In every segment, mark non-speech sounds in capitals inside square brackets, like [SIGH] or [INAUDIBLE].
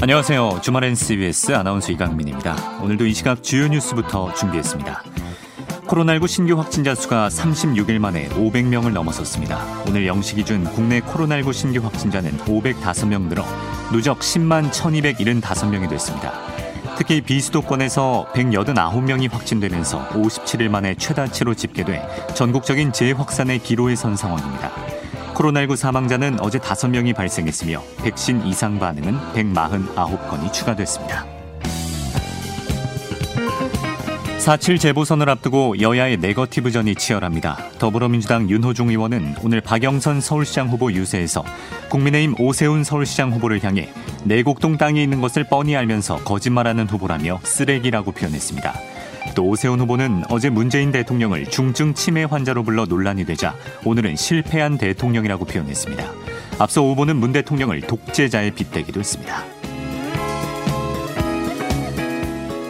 안녕하세요. 주말엔 CBS 아나운서 이강민입니다. 오늘도 이 시각 주요 뉴스부터 준비했습니다. 코로나19 신규 확진자 수가 36일 만에 500명을 넘어섰습니다. 오늘 0시 기준 국내 코로나19 신규 확진자는 505명 늘어 누적 10만 1275명이 됐습니다. 특히 비수도권에서 189명이 확진되면서 57일 만에 최다치로 집계돼 전국적인 재확산의 기로에 선 상황입니다. 코로나19 사망자는 어제 5명이 발생했으며 백신 이상 반응은 149건이 추가됐습니다. 4.7 재보선을 앞두고 여야의 네거티브전이 치열합니다. 더불어민주당 윤호중 의원은 오늘 박영선 서울시장 후보 유세에서 국민의힘 오세훈 서울시장 후보를 향해 내곡동 땅이 있는 것을 뻔히 알면서 거짓말하는 후보라며 쓰레기라고 표현했습니다. 또 오세훈 후보는 어제 문재인 대통령을 중증 치매 환자로 불러 논란이 되자 오늘은 실패한 대통령이라고 표현했습니다. 앞서 후보는 문 대통령을 독재자에 빗대기도 했습니다.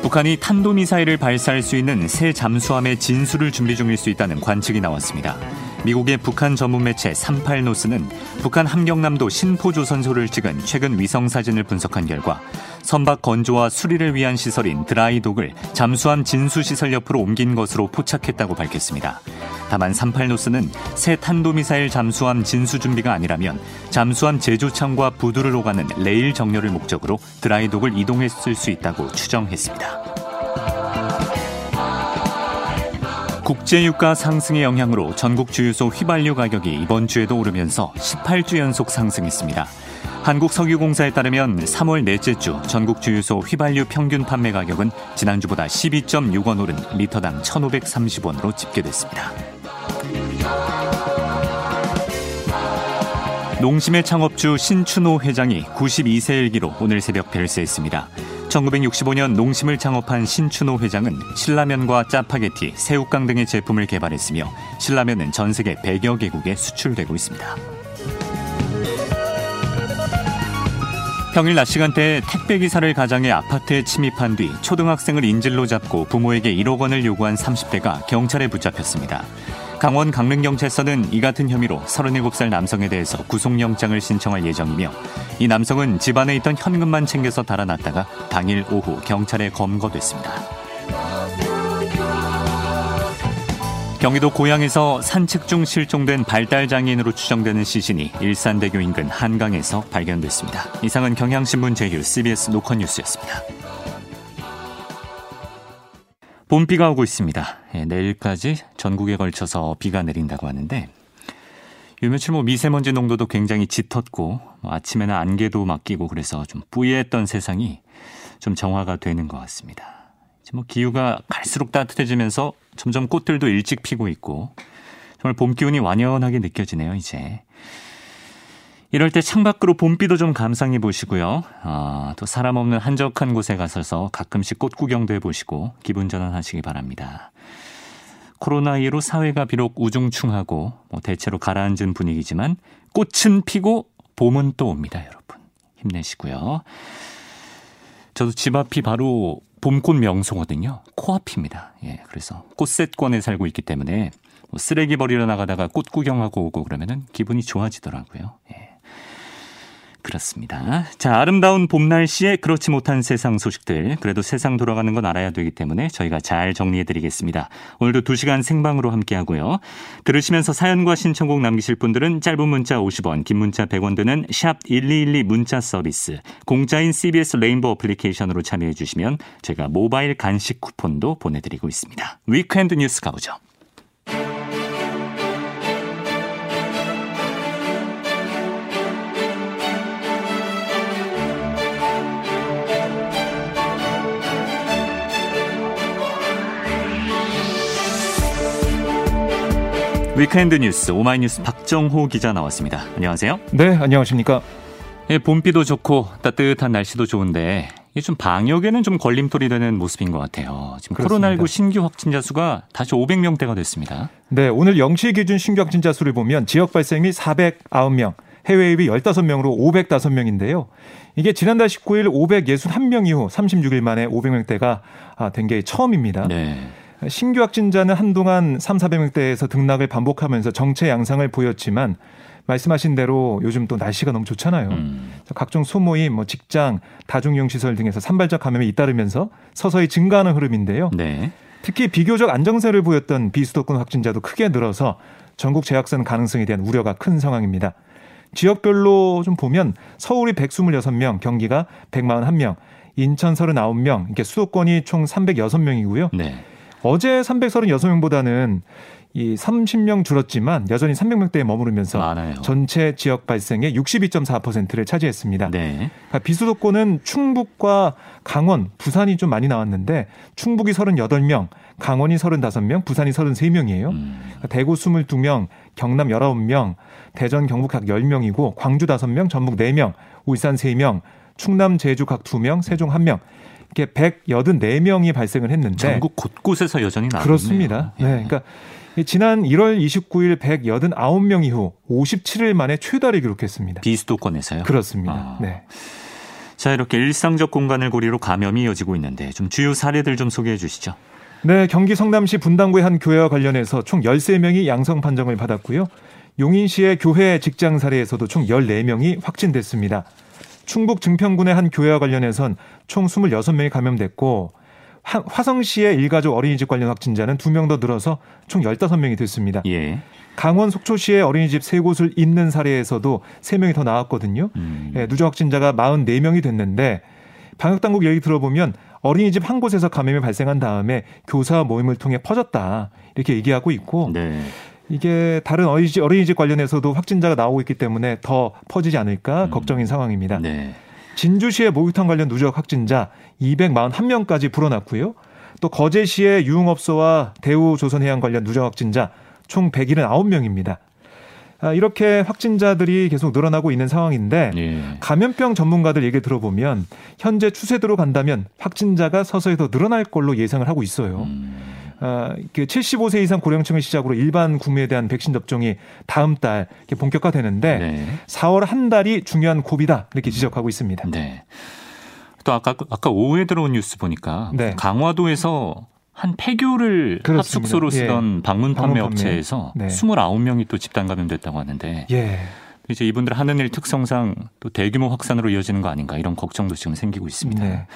북한이 탄도미사일을 발사할 수 있는 새 잠수함의 진수를 준비 중일 수 있다는 관측이 나왔습니다. 미국의 북한 전문 매체 38노스는 북한 함경남도 신포조선소를 찍은 최근 위성 사진을 분석한 결과 선박 건조와 수리를 위한 시설인 드라이독을 잠수함 진수 시설 옆으로 옮긴 것으로 포착했다고 밝혔습니다. 다만 38노스는 새 탄도미사일 잠수함 진수 준비가 아니라면 잠수함 제조창과 부두를 오가는 레일 정렬을 목적으로 드라이독을 이동했을 수 있다고 추정했습니다. 국제유가 상승의 영향으로 전국 주유소 휘발유 가격이 이번 주에도 오르면서 18주 연속 상승했습니다. 한국석유공사에 따르면 3월 넷째 주 전국 주유소 휘발유 평균 판매 가격은 지난주보다 12.6원 오른 리터당 1,530원으로 집계됐습니다. 농심의 창업주 신춘호 회장이 92세 일기로 오늘 새벽 별세했습니다. 1965년 농심을 창업한 신춘호 회장은 신라면과 짜파게티, 새우깡 등의 제품을 개발했으며 신라면은 전 세계 100여 개국에 수출되고 있습니다. 평일 낮 시간대에 택배 기사를 가장해 아파트에 침입한 뒤 초등학생을 인질로 잡고 부모에게 1억 원을 요구한 30대가 경찰에 붙잡혔습니다. 강원 강릉경찰서는 이 같은 혐의로 37살 남성에 대해서 구속영장을 신청할 예정이며 이 남성은 집안에 있던 현금만 챙겨서 달아났다가 당일 오후 경찰에 검거됐습니다. 경기도 고양에서 산책 중 실종된 발달장애인으로 추정되는 시신이 일산대교 인근 한강에서 발견됐습니다. 이상은 경향신문 제휴 CBS 노컷뉴스였습니다. 봄비가 오고 있습니다. 예, 내일까지 전국에 걸쳐서 비가 내린다고 하는데 요 며칠 뭐 미세먼지 농도도 굉장히 짙었고 뭐 아침에는 안개도 맡기고 그래서 좀 뿌예했던 세상이 좀 정화가 되는 것 같습니다. 이제 뭐 기후가 갈수록 따뜻해지면서 점점 꽃들도 일찍 피고 있고 정말 봄 기운이 완연하게 느껴지네요, 이제. 이럴 때 창밖으로 봄비도 좀 감상해 보시고요. 아, 또 사람 없는 한적한 곳에 가서서 가끔씩 꽃 구경도 해보시고 기분 전환하시기 바랍니다. 코로나19로 사회가 비록 우중충하고 뭐 대체로 가라앉은 분위기지만 꽃은 피고 봄은 또 옵니다, 여러분. 힘내시고요. 저도 집 앞이 바로 봄꽃 명소거든요. 코앞입니다. 예, 그래서 꽃셋권에 살고 있기 때문에 뭐 쓰레기 버리러 나가다가 꽃 구경하고 오고 그러면은 기분이 좋아지더라고요. 예. 그렇습니다. 자, 아름다운 봄 날씨에 그렇지 못한 세상 소식들. 그래도 세상 돌아가는 건 알아야 되기 때문에 저희가 잘 정리해 드리겠습니다. 오늘도 2시간 생방으로 함께 하고요. 들으시면서 사연과 신청곡 남기실 분들은 짧은 문자 50원, 긴 문자 100원 드는 샵 1212 문자 서비스, 공짜인 CBS 레인보 어플리케이션으로 참여해 주시면 제가 모바일 간식 쿠폰도 보내드리고 있습니다. weekend 뉴스 가보죠. weekend 뉴스 오마이뉴스 박정호 기자 나왔습니다. 안녕하세요. 네, 안녕하십니까. 예, 봄비도 좋고 따뜻한 날씨도 좋은데 좀 방역에는 좀 걸림돌이 되는 모습인 것 같아요. 지금 코로나19 신규 확진자 수가 다시 500명대가 됐습니다. 네, 오늘 0시 기준 신규 확진자 수를 보면 지역 발생이 409명, 해외 유입이 15명으로 505명인데요. 이게 지난달 19일 561명 이후 36일 만에 500명대가 아, 된게 처음입니다. 네. 신규 확진자는 한동안 3, 400명대에서 등락을 반복하면서 정체 양상을 보였지만 말씀하신 대로 요즘 또 날씨가 너무 좋잖아요. 음. 각종 소모임, 뭐 직장, 다중이용 시설 등에서 산발적 감염이 잇따르면서 서서히 증가하는 흐름인데요. 네. 특히 비교적 안정세를 보였던 비수도권 확진자도 크게 늘어서 전국 재확산 가능성에 대한 우려가 큰 상황입니다. 지역별로 좀 보면 서울이 126명, 경기가 141명, 인천 39명, 이렇게 수도권이 총 306명이고요. 네. 어제 336명보다는 이 30명 줄었지만 여전히 300명대에 머무르면서 많아요. 전체 지역 발생의 62.4%를 차지했습니다. 네. 그러니까 비수도권은 충북과 강원, 부산이 좀 많이 나왔는데 충북이 38명, 강원이 35명, 부산이 33명이에요. 음. 그러니까 대구 22명, 경남 19명, 대전 경북 각 10명이고 광주 5명, 전북 4명, 울산 3명, 충남 제주 각 2명, 세종 1명. 이렇게 184명이 발생을 했는데 전국 곳곳에서 여전히 나왔네요. 그렇습니다. 네. 그러니까 지난 1월 29일 189명 이후 57일 만에 최다를 기록했습니다. 비수도권에서요? 그렇습니다. 아. 네. 자, 이렇게 일상적 공간을 고리로 감염이 이어지고 있는데 좀 주요 사례들 좀 소개해 주시죠. 네, 경기 성남시 분당구의 한 교회와 관련해서 총 13명이 양성 판정을 받았고요. 용인시의 교회 직장 사례에서도 총 14명이 확진됐습니다. 충북 증평군의 한 교회와 관련해선 총 26명이 감염됐고 화성시의 일가족 어린이집 관련 확진자는 2명 더 늘어서 총 15명이 됐습니다. 예. 강원 속초시의 어린이집 3곳을 잇는 사례에서도 3명이 더 나왔거든요. 음. 예, 누적 확진자가 44명이 됐는데 방역당국 얘기 들어보면 어린이집 한 곳에서 감염이 발생한 다음에 교사 모임을 통해 퍼졌다. 이렇게 얘기하고 있고 네. 이게 다른 어린이집, 어린이집 관련해서도 확진자가 나오고 있기 때문에 더 퍼지지 않을까 음. 걱정인 상황입니다. 네. 진주시의 목욕탕 관련 누적 확진자 241명까지 불어났고요. 또 거제시의 유흥업소와 대우조선해양 관련 누적 확진자 총 179명입니다. 아, 이렇게 확진자들이 계속 늘어나고 있는 상황인데 예. 감염병 전문가들 얘기 들어보면 현재 추세대로 간다면 확진자가 서서히 더 늘어날 걸로 예상을 하고 있어요. 음. 어, 75세 이상 고령층을 시작으로 일반 국민에 대한 백신 접종이 다음 달 본격화되는데 네. 4월 한 달이 중요한 고비다 이렇게 지적하고 있습니다. 네. 또 아까 아까 오후에 들어온 뉴스 보니까 네. 강화도에서 한 폐교를 그렇습니다. 합숙소로 쓰던 예. 방문 판매 업체에서 네. 29명이 또 집단 감염됐다고 하는데 예. 이제 이분들 하는 일 특성상 또 대규모 확산으로 이어지는 거 아닌가 이런 걱정도 지금 생기고 있습니다. 네.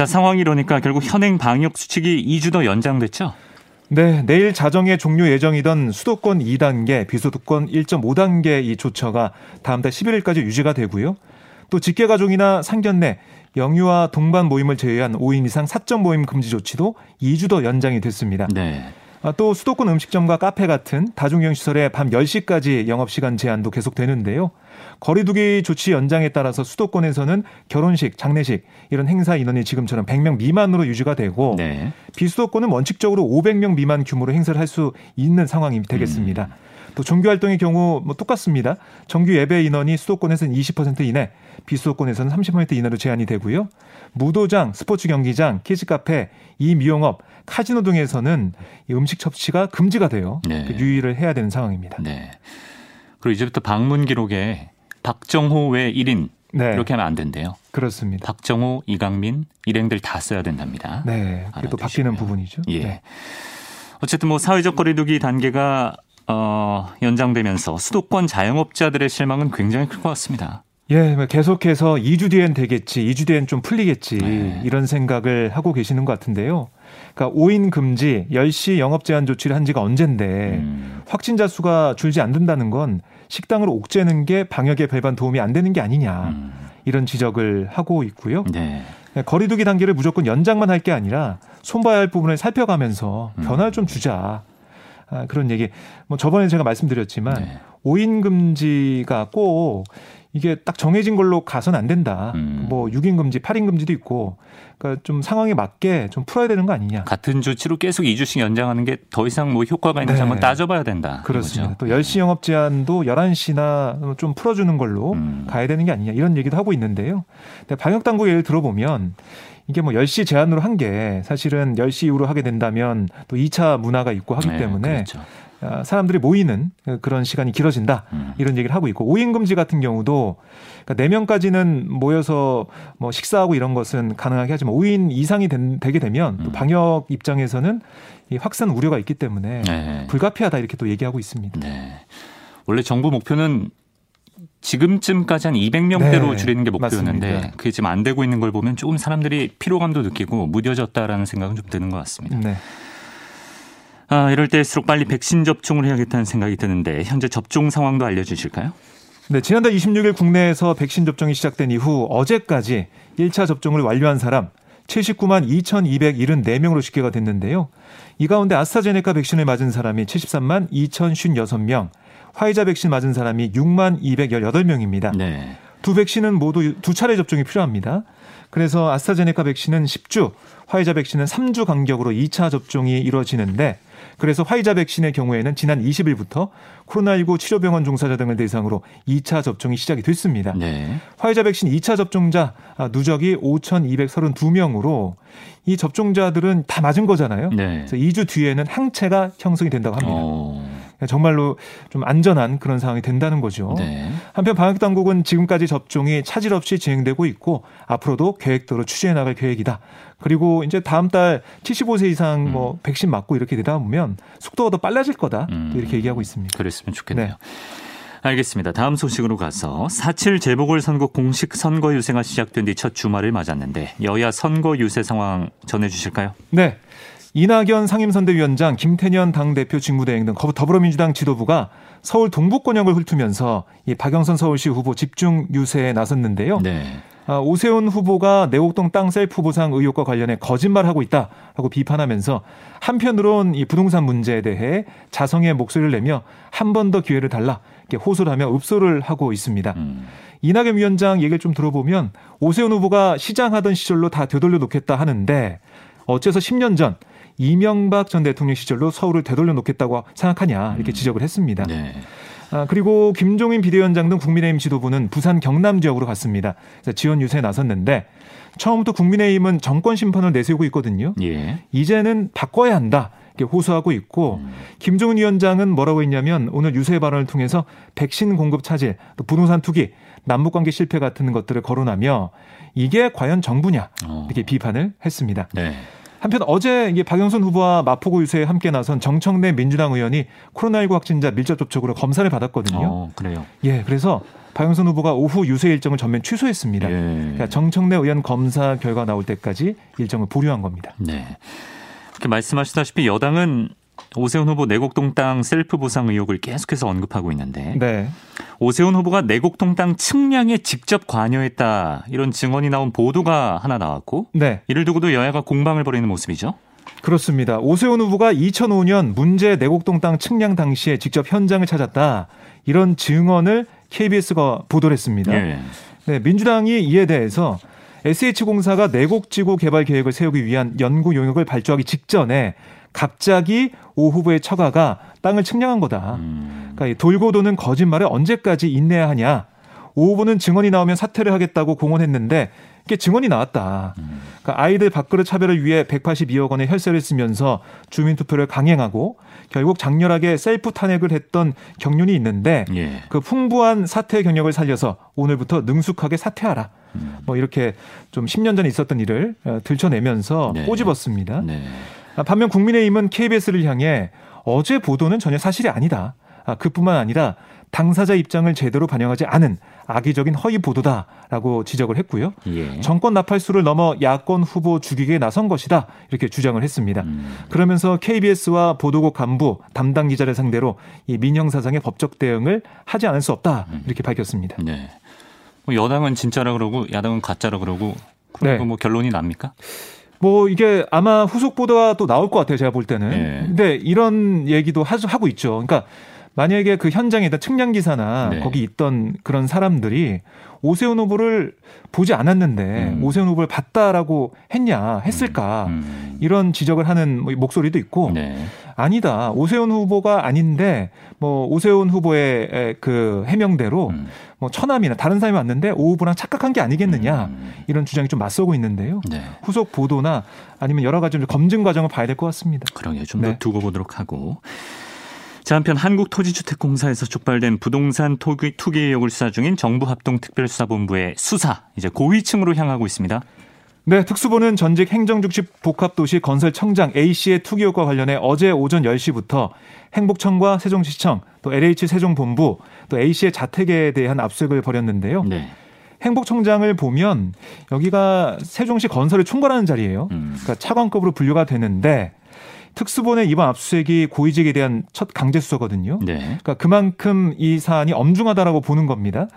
자, 상황이 이러니까 결국 현행 방역 수칙이 2주 더 연장됐죠? 네, 내일 자정에 종료 예정이던 수도권 2단계, 비수도권 1.5단계 이 조처가 다음 달 11일까지 유지가 되고요. 또 직계 가족이나 상견례, 영유아 동반 모임을 제외한 5인 이상 사적 모임 금지 조치도 2주 더 연장이 됐습니다. 네. 아, 또 수도권 음식점과 카페 같은 다중이용 시설의 밤 10시까지 영업 시간 제한도 계속되는데요. 거리두기 조치 연장에 따라서 수도권에서는 결혼식, 장례식 이런 행사 인원이 지금처럼 100명 미만으로 유지가 되고 네. 비수도권은 원칙적으로 500명 미만 규모로 행사를 할 수 있는 상황이 되겠습니다. 음. 또 종교 활동의 경우 뭐 똑같습니다. 정규 예배 인원이 수도권에서는 20% 이내, 비수도권에서는 30% 이내로 제한이 되고요. 무도장, 스포츠 경기장, 키즈 카페, 이 미용업, 카지노 등에서는 음식 섭취가 금지가 돼요. 네. 그 유의를 해야 되는 상황입니다. 네. 그리고 이제부터 방문 기록에 박정호 외 1인 네. 이렇게 하면 안 된대요. 그렇습니다. 박정호, 이강민 일행들 다 써야 된답니다. 네. 또 바뀌는 부분이죠. 예. 네. 어쨌든 뭐 사회적 거리두기 단계가 어, 연장되면서 수도권 자영업자들의 실망은 굉장히 클 것 같습니다. 예, 뭐 계속해서 2주 뒤엔 되겠지, 2주 뒤엔 좀 풀리겠지, 네. 이런 생각을 하고 계시는 것 같은데요. 그러니까 5인 금지, 10시 영업 제한 조치를 한 지가 언젠데, 음. 확진자 수가 줄지 않는다는 건 식당을 옥죄는 게 방역에 별반 도움이 안 되는 게 아니냐, 음. 이런 지적을 하고 있고요. 네. 네 거리두기 단계를 무조건 연장만 할 게 아니라 손봐야 할 부분을 살펴가면서 음. 변화를 좀 주자. 아, 그런 얘기. 뭐 저번에 제가 말씀드렸지만 네. 5인 금지가 꼭 이게 딱 정해진 걸로 가선 안 된다. 음. 뭐 6인 금지, 8인 금지도 있고. 그러니까 좀 상황에 맞게 좀 풀어야 되는 거 아니냐. 같은 조치로 계속 2주씩 연장하는 게 더 이상 뭐 효과가 있는지 네. 한번 따져봐야 된다. 그렇습니다. 또 10시 영업 제한도 11시나 좀 풀어주는 걸로 음. 가야 되는 게 아니냐. 이런 얘기도 하고 있는데요. 근데 방역 당국 예를 들어보면 이게 뭐 10시 제한으로 한 게 사실은 10시 이후로 하게 된다면 또 2차 문화가 있고 하기 네, 때문에 그렇죠. 아, 사람들이 모이는 그런 시간이 길어진다 음. 이런 얘기를 하고 있고 5인 금지 같은 경우도 그러니까 4명까지는 모여서 뭐 식사하고 이런 것은 가능하게 하지만 5인 이상이 된, 되게 되면 또 음. 방역 입장에서는 이 확산 우려가 있기 때문에 네. 불가피하다 이렇게 또 얘기하고 있습니다. 네. 원래 정부 목표는 지금쯤까지 한 200명대로 네, 줄이는 게 목표였는데 맞습니다. 그게 지금 안 되고 있는 걸 보면 조금 사람들이 피로감도 느끼고 무뎌졌다라는 생각은 좀 드는 것 같습니다. 네. 아, 이럴 때일수록 빨리 백신 접종을 해야겠다는 생각이 드는데 현재 접종 상황도 알려주실까요? 네, 지난달 26일 국내에서 백신 접종이 시작된 이후 어제까지 1차 접종을 완료한 사람 79만 2,274명으로 집계가 됐는데요. 이 가운데 아스트라제네카 백신을 맞은 사람이 73만 2,056명, 화이자 백신 맞은 사람이 6만 218명입니다. 네. 두 백신은 모두 두 차례 접종이 필요합니다. 그래서 아스트라제네카 백신은 10주, 화이자 백신은 3주 간격으로 2차 접종이 이루어지는데 그래서 화이자 백신의 경우에는 지난 20일부터 코로나19 치료병원 종사자 등을 대상으로 2차 접종이 시작이 됐습니다. 네. 화이자 백신 2차 접종자 아, 누적이 5,232명으로 이 접종자들은 다 맞은 거잖아요. 네. 그래서 2주 뒤에는 항체가 형성이 된다고 합니다. 어, 정말로 좀 안전한 그런 상황이 된다는 거죠. 네. 한편 방역 당국은 지금까지 접종이 차질 없이 진행되고 있고 앞으로도 계획대로 추진해 나갈 계획이다. 그리고 이제 다음 달 75세 이상 뭐 백신 맞고 이렇게 되다 보면 속도가 더 빨라질 거다. 음. 또 이렇게 얘기하고 있습니다. 그랬으면 좋겠네요. 네. 알겠습니다. 다음 소식으로 가서 4.7 재보궐선거 공식 선거 유세가 시작된 뒤 첫 주말을 맞았는데 여야 선거 유세 상황 전해 주실까요? 네. 이낙연 상임선대위원장, 김태년 당대표 직무대행 등 더불어민주당 지도부가 서울 동북권역을 훑으면서 이 박영선 서울시 후보 집중 유세에 나섰는데요. 네. 아, 오세훈 후보가 내곡동 땅 셀프 보상 의혹과 관련해 거짓말하고 있다라고 비판하면서 한편으론 이 부동산 문제에 대해 자성의 목소리를 내며 한 번 더 기회를 달라 이렇게 호소를 하며 읍소를 하고 있습니다. 음. 이낙연 위원장 얘기를 좀 들어보면 오세훈 후보가 시장하던 시절로 다 되돌려 놓겠다 하는데 어째서 10년 전 이명박 전 대통령 시절로 서울을 되돌려 놓겠다고 생각하냐 이렇게 지적을 했습니다. 네. 아, 그리고 김종인 비대위원장 등 국민의힘 지도부는 부산 경남 지역으로 갔습니다. 지원 유세에 나섰는데 처음부터 국민의힘은 정권 심판을 내세우고 있거든요. 예. 이제는 바꿔야 한다. 이렇게 호소하고 있고 음. 김종인 위원장은 뭐라고 했냐면 오늘 유세 발언을 통해서 백신 공급 차질, 또 부동산 투기, 남북 관계 실패 같은 것들을 거론하며 이게 과연 정부냐 어. 이렇게 비판을 했습니다. 네. 한편 어제 이게 박영선 후보와 마포구 유세에 함께 나선 정청래 민주당 의원이 코로나19 확진자 밀접 접촉으로 검사를 받았거든요. 어, 그래요. 예, 그래서 박영선 후보가 오후 유세 일정을 전면 취소했습니다. 예. 그러니까 정청래 의원 검사 결과 나올 때까지 일정을 보류한 겁니다. 네. 이렇게 말씀하시다시피 여당은 오세훈 후보 내곡동 땅 셀프 보상 의혹을 계속해서 언급하고 있는데 네. 오세훈 후보가 내곡동 땅 측량에 직접 관여했다 이런 증언이 나온 보도가 하나 나왔고 네. 이를 두고도 여야가 공방을 벌이는 모습이죠. 그렇습니다. 오세훈 후보가 2005년 문제 내곡동 땅 측량 당시에 직접 현장을 찾았다. 이런 증언을 KBS가 보도를 했습니다. 예. 네, 민주당이 이에 대해서 SH공사가 내곡지구 개발 계획을 세우기 위한 연구 용역을 발주하기 직전에 갑자기 오 후보의 처가가 땅을 측량한 거다. 음, 그러니까 이 돌고 도는 거짓말을 언제까지 인내해야 하냐. 오 후보는 증언이 나오면 사퇴를 하겠다고 공언했는데 이게 증언이 나왔다. 음. 그러니까 아이들 밥그릇 차별을 위해 182억 원의 혈세를 쓰면서 주민투표를 강행하고 결국 장렬하게 셀프 탄핵을 했던 경륜이 있는데 예. 그 풍부한 사퇴 경력을 살려서 오늘부터 능숙하게 사퇴하라. 음. 뭐 이렇게 좀 10년 전에 있었던 일을 어, 들춰내면서 네. 꼬집었습니다. 네. 아, 반면 국민의힘은 KBS를 향해 어제 보도는 전혀 사실이 아니다. 아, 그뿐만 아니라 당사자 입장을 제대로 반영하지 않은 악의적인 허위 보도다라고 지적을 했고요. 예. 정권 나팔수를 넘어 야권 후보 죽이기에 나선 것이다 이렇게 주장을 했습니다. 음. 그러면서 KBS와 보도국 간부 담당 기자를 상대로 이 민형 사상의 법적 대응을 하지 않을 수 없다 이렇게 밝혔습니다. 네. 뭐 여당은 진짜라 그러고 야당은 가짜라 그러고 네. 그리고 뭐 결론이 납니까? 뭐 이게 아마 후속 보도가 또 나올 것 같아요. 제가 볼 때는. 예. 근데 이런 얘기도 하- 하고 있죠. 그러니까 만약에 그 현장에 있던 측량 기사나 네. 거기 있던 그런 사람들이 오세훈 후보를 보지 않았는데 음. 오세훈 후보를 봤다라고 했냐 했을까 음. 이런 지적을 하는 뭐 목소리도 있고 네. 아니다 오세훈 후보가 아닌데 뭐 오세훈 후보의 에, 그 해명대로 음. 뭐 처남이나 다른 사람이 왔는데 오 후보랑 착각한 게 아니겠느냐 음. 이런 주장이 좀 맞서고 있는데요. 네. 후속 보도나 아니면 여러 가지 좀 검증 과정을 봐야 될 것 같습니다. 그러게요. 좀더 네. 두고 보도록 하고. 자, 한편 한국토지주택공사에서 촉발된 부동산 투기, 투기 의혹을 수사 중인 정부합동특별수사본부의 수사 이제 고위층으로 향하고 있습니다. 네, 특수부는 전직 행정중집 복합도시 건설청장 A씨의 투기 의혹과 관련해 어제 오전 10시부터 행복청과 세종시청, 또 LH 세종본부, 또 A씨의 자택에 대한 압수수색을 벌였는데요. 네. 행복청장을 보면 여기가 세종시 건설을 총괄하는 자리예요. 음. 그러니까 차관급으로 분류가 되는데 특수본의 이번 압수수색이 고위직에 대한 첫 강제 수사거든요. 네. 그러니까 그만큼 이 사안이 엄중하다라고 보는 겁니다.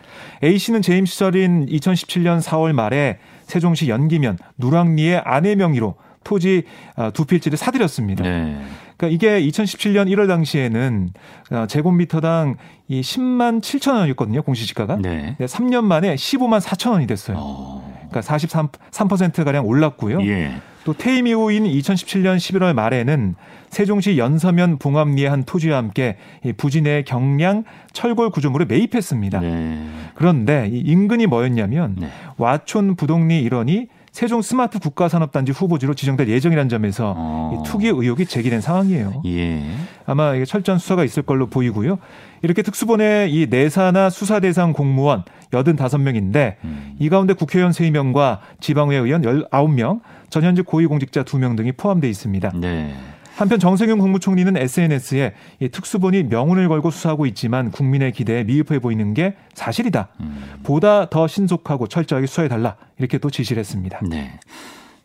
A 씨는 재임 시절인 2017년 4월 말에 세종시 연기면 누랑리의 아내 명의로 토지 아, 두 필지를 사들였습니다. 네. 그러니까 이게 2017년 1월 당시에는 어, 제곱미터당 이 10만 7천 원이었거든요. 공시지가가. 네. 3년 만에 15만 4천 원이 됐어요. 어. 그러니까 43, 3% 가량 올랐고요. 예. 또 퇴임 이후인 2017년 11월 말에는 세종시 연서면 봉암리의 한 토지와 함께 이 부진의 경량 철골 구조물을 매입했습니다. 네. 그런데 이 인근이 뭐였냐면 네. 와촌 부동리 일원이 세종 스마트 국가산업단지 후보지로 지정될 예정이라는 점에서 어. 이 투기 의혹이 제기된 상황이에요. 예. 아마 이게 철저한 수사가 있을 걸로 보이고요. 이렇게 특수본의 이 내사나 수사 대상 공무원 85명인데 음. 이 가운데 국회의원 3명과 지방의회 의원 19명, 전현직 고위공직자 2명 등이 포함되어 있습니다. 네. 한편 정세균 국무총리는 SNS에 이 특수본이 명운을 걸고 수사하고 있지만 국민의 기대에 미흡해 보이는 게 사실이다. 음. 보다 더 신속하고 철저하게 수사해달라. 이렇게 또 지시를 했습니다. 네.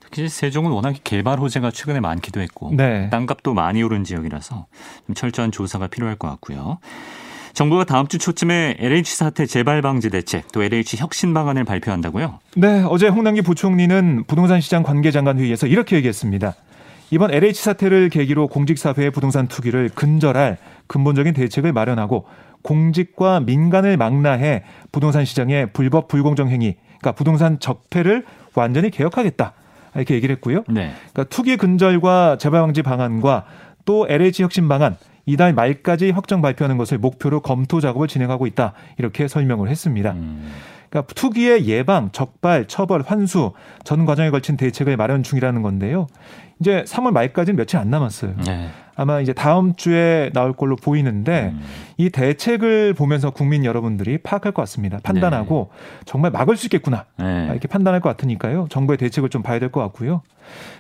특히 세종은 워낙 개발 호재가 최근에 많기도 했고 네. 땅값도 많이 오른 지역이라서 좀 철저한 조사가 필요할 것 같고요. 정부가 다음 주 초쯤에 LH 사태 재발 방지 대책 또 LH 혁신 방안을 발표한다고요? 네, 어제 홍남기 부총리는 부동산 시장 관계장관 회의에서 이렇게 얘기했습니다. 이번 LH 사태를 계기로 공직사회의 부동산 투기를 근절할 근본적인 대책을 마련하고 공직과 민간을 망라해 부동산 시장의 불법 불공정 행위, 그러니까 부동산 적폐를 완전히 개혁하겠다. 이렇게 얘기를 했고요. 네. 그러니까 투기 근절과 재발 방지 방안과 또 LH 혁신 방안 이달 말까지 확정 발표하는 것을 목표로 검토 작업을 진행하고 있다. 이렇게 설명을 했습니다. 음. 그러니까 투기의 예방, 적발, 처벌, 환수 전 과정에 걸친 대책을 마련 중이라는 건데요. 이제 3월 말까지는 며칠 안 남았어요. 네. 아마 이제 다음 주에 나올 걸로 보이는데 음. 이 대책을 보면서 국민 여러분들이 파악할 것 같습니다. 판단하고 정말 막을 수 있겠구나 네. 이렇게 판단할 것 같으니까요. 정부의 대책을 좀 봐야 될 것 같고요.